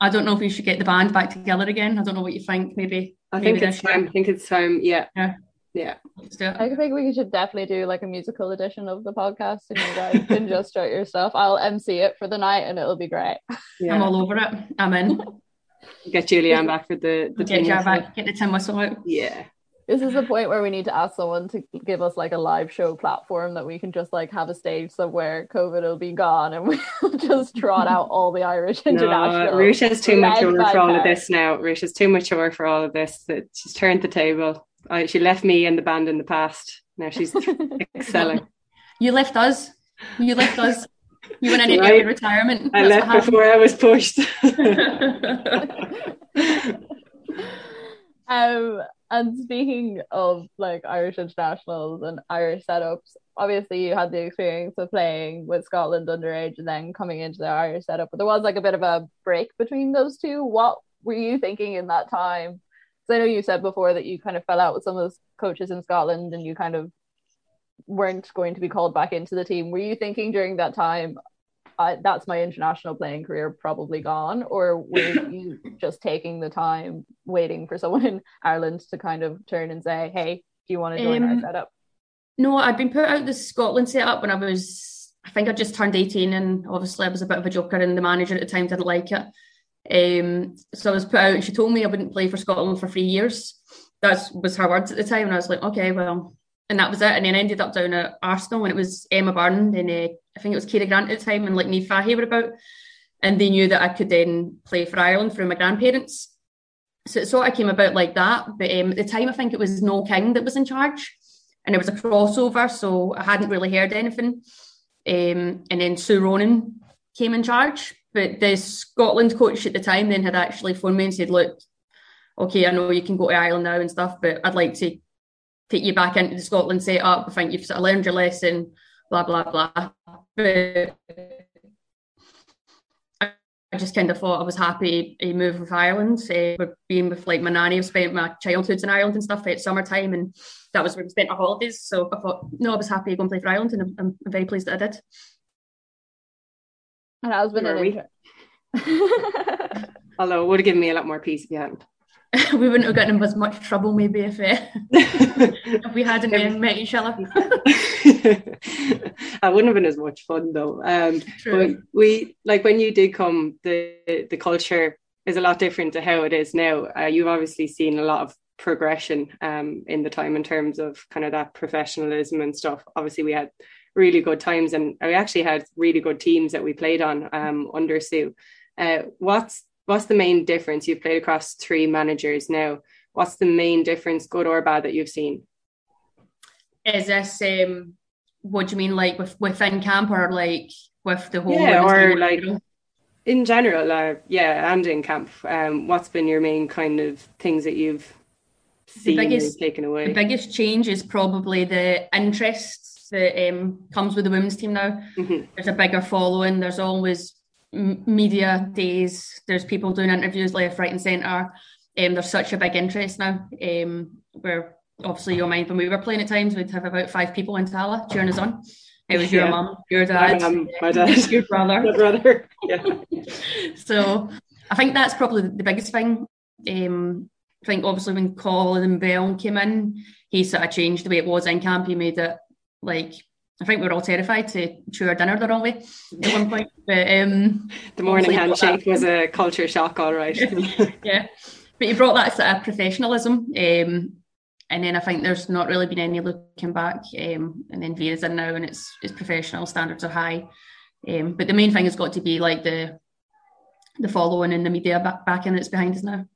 I don't know if we should get the band back together again. I don't know what you think. Maybe. I maybe think it's time. I think it's time. Yeah. Yeah. Yeah. I think we should definitely do like a musical edition of the podcast and you guys can just start your stuff. I'll MC it for the night and it'll be great. Yeah. I'm all over it. I'm in. Get Julianne back for the, the get back, get the tin whistle out. Yeah. This is the point where we need to ask someone to give us like a live show platform that we can just like have a stage somewhere. COVID will be gone, and we'll just trot out all the Irish international. No, Ruesha's too mature for all of this now. Ruesha's too mature for all of this. She's turned the table. I, she left me and the band in the past. Now she's excelling. You left us. You left us. You went into right. retirement. I That's left before I was pushed. um, and speaking of like Irish internationals and Irish setups, obviously you had the experience of playing with Scotland underage and then coming into the Irish setup. But there was like a bit of a break between those two. What were you thinking in that time? Because I know you said before that you kind of fell out with some of the coaches in Scotland and you kind of weren't going to be called back into the team. Were you thinking during that time, that's my international playing career probably gone? Or were you just taking the time waiting for someone in Ireland to kind of turn and say, hey, do you want to join um, our setup? no, I'd been put out the Scotland setup when I was, I think I just turned 18 and obviously I was a bit of a joker and the manager at the time didn't like it. Um, so I was put out and she told me I wouldn't play for Scotland for three years. That was her words at the time. And I was like, okay, well, and that was it. And then I ended up down at Arsenal and it was Emma Byrne and uh, I think it was Ciara Grant at the time and like Niamh Fahey were about. And they knew that I could then play for Ireland through my grandparents. So it sort of came about like that. But um, at the time, I think it was Noel King that was in charge and it was a crossover. So I hadn't really heard anything. Um, and then Sue Ronan came in charge. But the Scotland coach at the time then had actually phoned me and said, look, okay, I know you can go to Ireland now and stuff, but I'd like to take you back into the Scotland setup. I think you've sort of learned your lesson, blah, blah, blah. But I just kind of thought I was happy to move with Ireland. Uh, being with like my nanny, I've spent my childhoods in Ireland and stuff at summertime, and that was where we spent our holidays. So I thought, no, I was happy to go and play for Ireland, and I'm, I'm very pleased that I did. And that has been an inter- Although it would have given me a lot more peace if you hadn't. we wouldn't have gotten in as much trouble maybe if, uh, if we hadn't uh, met each other. I wouldn't have been as much fun though. Um, but we like when you did come, the the culture is a lot different to how it is now. Uh, you've obviously seen a lot of progression um, in the time in terms of kind of that professionalism and stuff. Obviously, we had really good times, and we actually had really good teams that we played on um, under Sue. Uh, what's what's the main difference? You've played across three managers now. What's the main difference, good or bad, that you've seen? Is this um, what do you mean, like with within camp or like with the whole? Yeah, or like in general, uh, yeah, and in camp. Um, what's been your main kind of things that you've seen the biggest, taken away? The biggest change is probably the interest that um, comes with the women's team now. Mm-hmm. There's a bigger following. There's always media days. There's people doing interviews left, right, and centre. Um, there's such a big interest now. Um, where obviously your mind when we were playing at times, we'd have about five people in Tallaght cheering us on. It was your yeah. mum, your dad, my, my dad, your brother, my brother. Yeah. so I think that's probably the biggest thing. Um, I think obviously when Colin Bell came in, he sort of changed the way it was in camp. He made it like I think we were all terrified to chew our dinner the wrong way at one point. But um, the morning handshake was a culture shock, all right. yeah, but you brought that sort of professionalism, um, and then I think there's not really been any looking back. Um, and then Vera's in now, and it's it's professional standards are high. Um, but the main thing has got to be like the the following and the media back, back in that's behind us now.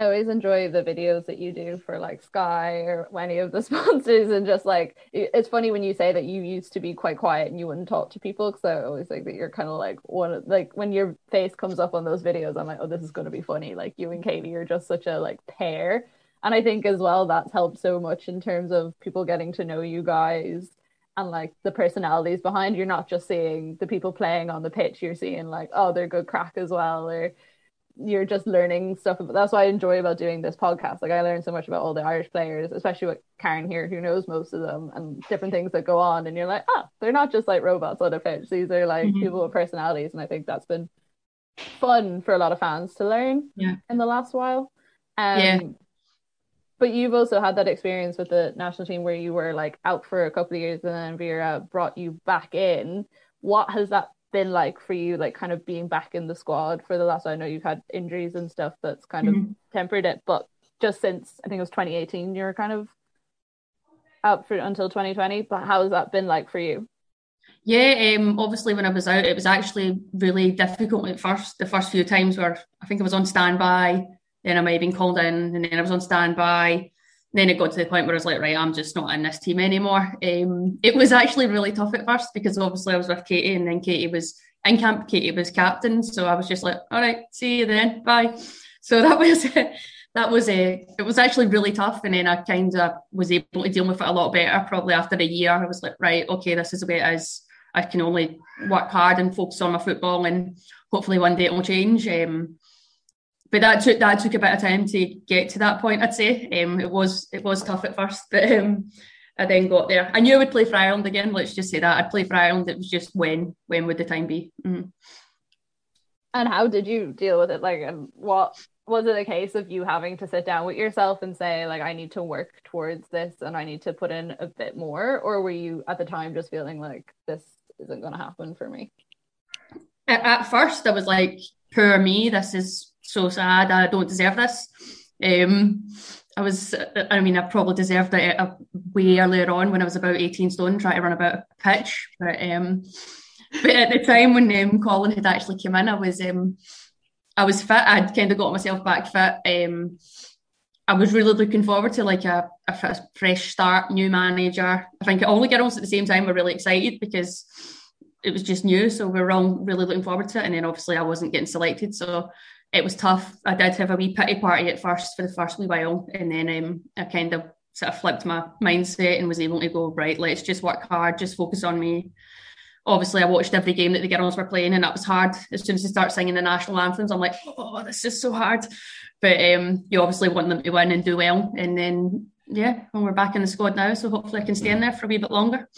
I always enjoy the videos that you do for like Sky or any of the sponsors, and just like it's funny when you say that you used to be quite quiet and you wouldn't talk to people because I always think that you're kind of like one like when your face comes up on those videos, I'm like, oh, this is going to be funny. Like you and Katie are just such a like pair, and I think as well that's helped so much in terms of people getting to know you guys and like the personalities behind. You're not just seeing the people playing on the pitch; you're seeing like, oh, they're good crack as well, or you're just learning stuff. About, that's what I enjoy about doing this podcast. Like I learned so much about all the Irish players, especially with Karen here, who knows most of them and different things that go on. And you're like, ah, they're not just like robots on a pitch. These are like mm-hmm. people with personalities, and I think that's been fun for a lot of fans to learn yeah. in the last while. Um, yeah. But you've also had that experience with the national team where you were like out for a couple of years and then Vera brought you back in. What has that been like for you, like kind of being back in the squad for the last? I know you've had injuries and stuff that's kind mm-hmm. of tempered it, but just since I think it was 2018, you're kind of out for until 2020. But how has that been like for you? Yeah, um, obviously when I was out, it was actually really difficult at first. The first few times where I think I was on standby, then I might have been called in, and then I was on standby then it got to the point where I was like, right, I'm just not in this team anymore. Um, it was actually really tough at first because obviously I was with Katie and then Katie was in camp, Katie was captain. So I was just like, all right, see you then, bye. So that was that was a it was actually really tough. And then I kind of was able to deal with it a lot better. Probably after a year, I was like, right, okay, this is the way it is. I can only work hard and focus on my football, and hopefully one day it will change. Um, but that took that took a bit of time to get to that point. I'd say um, it was it was tough at first, but um, I then got there. I knew I would play for Ireland again. Let's just say that I'd play for Ireland. It was just when when would the time be? Mm. And how did you deal with it? Like, and what was it a case of you having to sit down with yourself and say, like, I need to work towards this and I need to put in a bit more? Or were you at the time just feeling like this isn't going to happen for me? At, at first, I was like, poor me, this is so sad. I don't deserve this. Um, I was, I mean, I probably deserved it way earlier on when I was about 18 stone trying to run about a pitch. But um, but at the time when um, Colin had actually come in, I was um, I was fit. I'd kind of got myself back fit. Um, I was really looking forward to like a, a fresh start, new manager. I think all the girls at the same time were really excited because it was just new. So we were all really looking forward to it. And then obviously I wasn't getting selected. So it was tough. I did have a wee pity party at first for the first wee while. And then um, I kind of sort of flipped my mindset and was able to go, right, let's just work hard, just focus on me. Obviously, I watched every game that the girls were playing, and that was hard. As soon as they start singing the national anthems, I'm like, oh, this is so hard. But um, you obviously want them to win and do well. And then, yeah, when we're back in the squad now, so hopefully I can stay in there for a wee bit longer.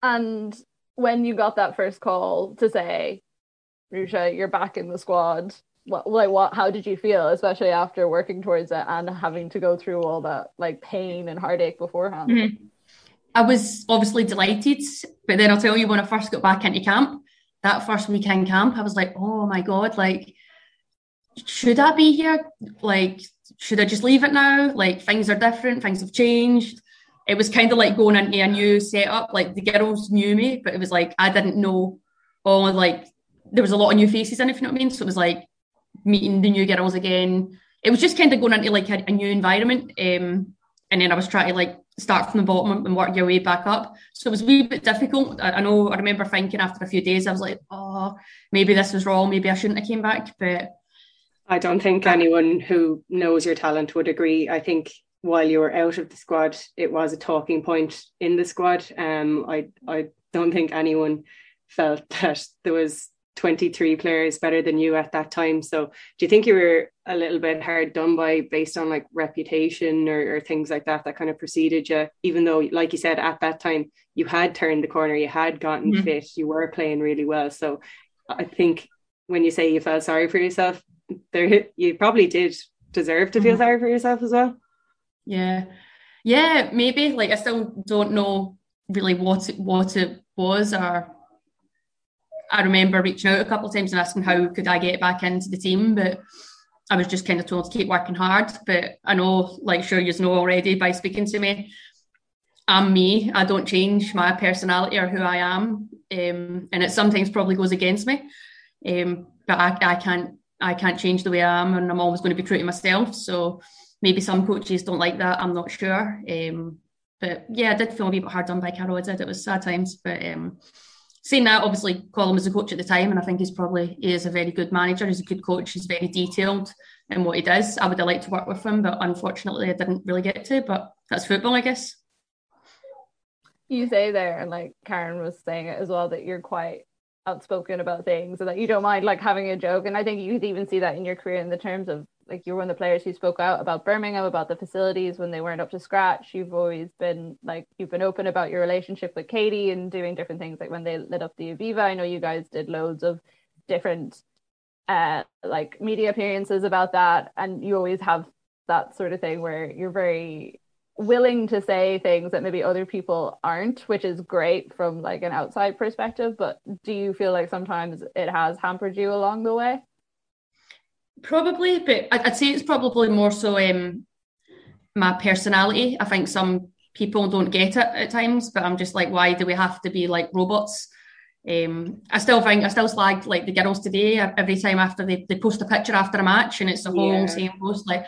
And when you got that first call to say, Ruesha, you're back in the squad, what like what how did you feel, especially after working towards it and having to go through all that like pain and heartache beforehand? Mm-hmm. I was obviously delighted, but then I'll tell you when I first got back into camp, that first weekend camp, I was like, oh my god, like should I be here? Like, should I just leave it now? Like things are different, things have changed it was kind of like going into a new setup. Like the girls knew me, but it was like I didn't know all like there was a lot of new faces in, if you know what I mean. So it was like meeting the new girls again. It was just kind of going into like a, a new environment. Um, and then I was trying to like start from the bottom and work your way back up. So it was a wee bit difficult. I, I know I remember thinking after a few days, I was like, oh, maybe this was wrong. Maybe I shouldn't have came back. But I don't think anyone who knows your talent would agree. I think while you were out of the squad, it was a talking point in the squad. Um, I I don't think anyone felt that there was 23 players better than you at that time. So do you think you were a little bit hard done by based on like reputation or, or things like that that kind of preceded you, even though like you said at that time you had turned the corner, you had gotten mm-hmm. fit, you were playing really well. So I think when you say you felt sorry for yourself, there you probably did deserve to feel mm-hmm. sorry for yourself as well. Yeah. Yeah, maybe. Like I still don't know really what it, what it was or I remember reaching out a couple of times and asking how could I get back into the team, but I was just kind of told to keep working hard. But I know, like sure you know already by speaking to me, I'm me. I don't change my personality or who I am, um, and it sometimes probably goes against me. Um, but I, I can't I can't change the way I am, and I'm always going to be true to myself. So maybe some coaches don't like that. I'm not sure. Um, but yeah, I did feel a bit hard done by Carol. I did. It was sad times. But um, saying that, obviously, Colin was a coach at the time, and I think he's probably he is a very good manager. He's a good coach. He's very detailed in what he does. I would have liked to work with him, but unfortunately, I didn't really get to. But that's football, I guess. You say there, and like Karen was saying it as well, that you're quite outspoken about things and that you don't mind like having a joke. And I think you could even see that in your career in the terms of like you're one of the players who spoke out about Birmingham, about the facilities when they weren't up to scratch. You've always been like you've been open about your relationship with Katie and doing different things like when they lit up the Aviva. I know you guys did loads of different uh like media appearances about that and you always have that sort of thing where you're very willing to say things that maybe other people aren't which is great from like an outside perspective but do you feel like sometimes it has hampered you along the way Probably, but I'd say it's probably more so um, my personality. I think some people don't get it at times, but I'm just like, why do we have to be like robots? Um, I still think I still slag like the girls today every time after they, they post a picture after a match and it's the whole yeah. same post like,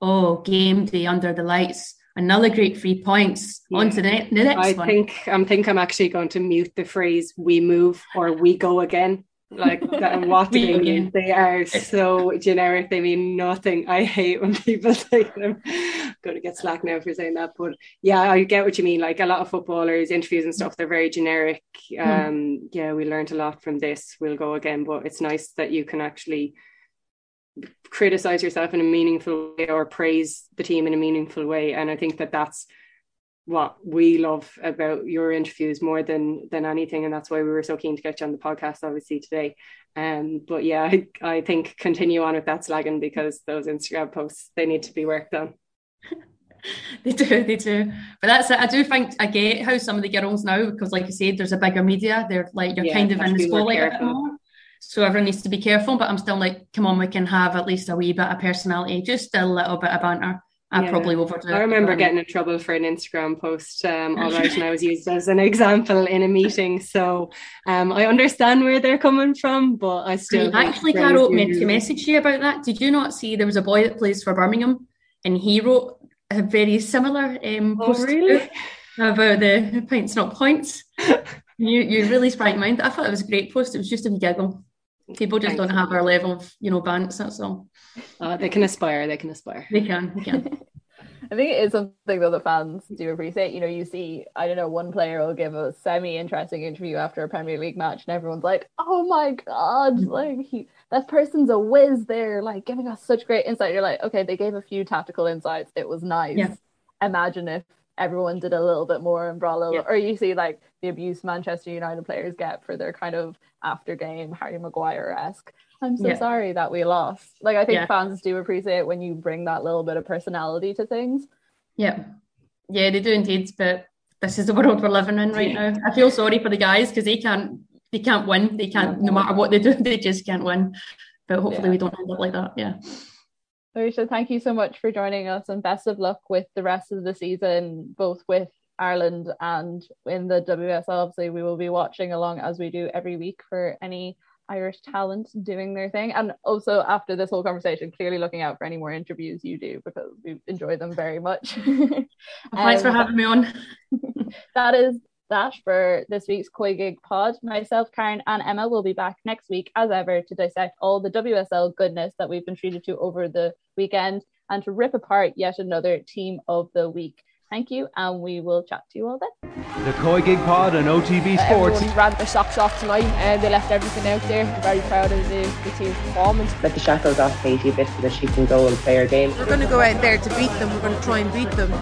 oh, game day under the lights, another great three points. Yeah. On to the, the next I one. think I'm think I'm actually going to mute the phrase "we move" or "we go again." Like that, what do they are so generic. They mean nothing. I hate when people say them. I'm going to get slack now for saying that, but yeah, I get what you mean. Like a lot of footballers, interviews and stuff, they're very generic. Hmm. Um, yeah, we learned a lot from this. We'll go again, but it's nice that you can actually criticize yourself in a meaningful way or praise the team in a meaningful way. And I think that that's what we love about your interviews more than than anything and that's why we were so keen to get you on the podcast obviously today. Um but yeah I, I think continue on with that slagging because those Instagram posts they need to be worked on. They do they do. But that's it. I do think I get how some of the girls now because like you said there's a bigger media. They're like you're yeah, kind of in the spotlight more. so everyone needs to be careful but I'm still like come on we can have at least a wee bit of personality just a little bit of banter I yeah. probably overdo I remember getting in trouble for an Instagram post, um, all right, and I was used as an example in a meeting. So um, I understand where they're coming from, but I still actually Carol meant to message you about that. Did you not see there was a boy that plays for Birmingham and he wrote a very similar um, oh, post really? about the pints not points. you you really sprang my mind. I thought it was a great post. It was just a giggle. People just don't have our level of you know bants. That's all. Uh, they can aspire. They can aspire. They can. They can. I think it is something that the fans do appreciate. You know, you see, I don't know, one player will give a semi-interesting interview after a Premier League match, and everyone's like, "Oh my god, mm-hmm. like he, that person's a whiz." They're like giving us such great insight. You're like, okay, they gave a few tactical insights. It was nice. Yeah. Imagine if everyone did a little bit more a little, yeah. or you see like the abuse Manchester United players get for their kind of after game Harry Maguire esque. I'm so yeah. sorry that we lost. Like I think yeah. fans do appreciate when you bring that little bit of personality to things. Yeah, yeah, they do indeed. But this is the world we're living in right now. I feel sorry for the guys because they can't, they can't win. They can't, no matter what they do, they just can't win. But hopefully, we don't end up like that. Yeah. Ruesha, thank you so much for joining us and best of luck with the rest of the season, both with Ireland and in the WSL. Obviously, we will be watching along as we do every week for any Irish talent doing their thing. And also, after this whole conversation, clearly looking out for any more interviews you do because we enjoy them very much. Thanks um, for having me on. that is that for this week's COYGIG pod. Myself, Karen, and Emma will be back next week, as ever, to dissect all the WSL goodness that we've been treated to over the weekend and to rip apart yet another team of the week. Thank you, and we will chat to you all then. The COYGIG Pod and OTB uh, Sports. Everyone ran their socks off tonight, and they left everything out there. I'm very proud of the, the team's performance. Let the shackles off Katie a bit so that she can go and play her game. We're going to go out there to beat them. We're going to try and beat them.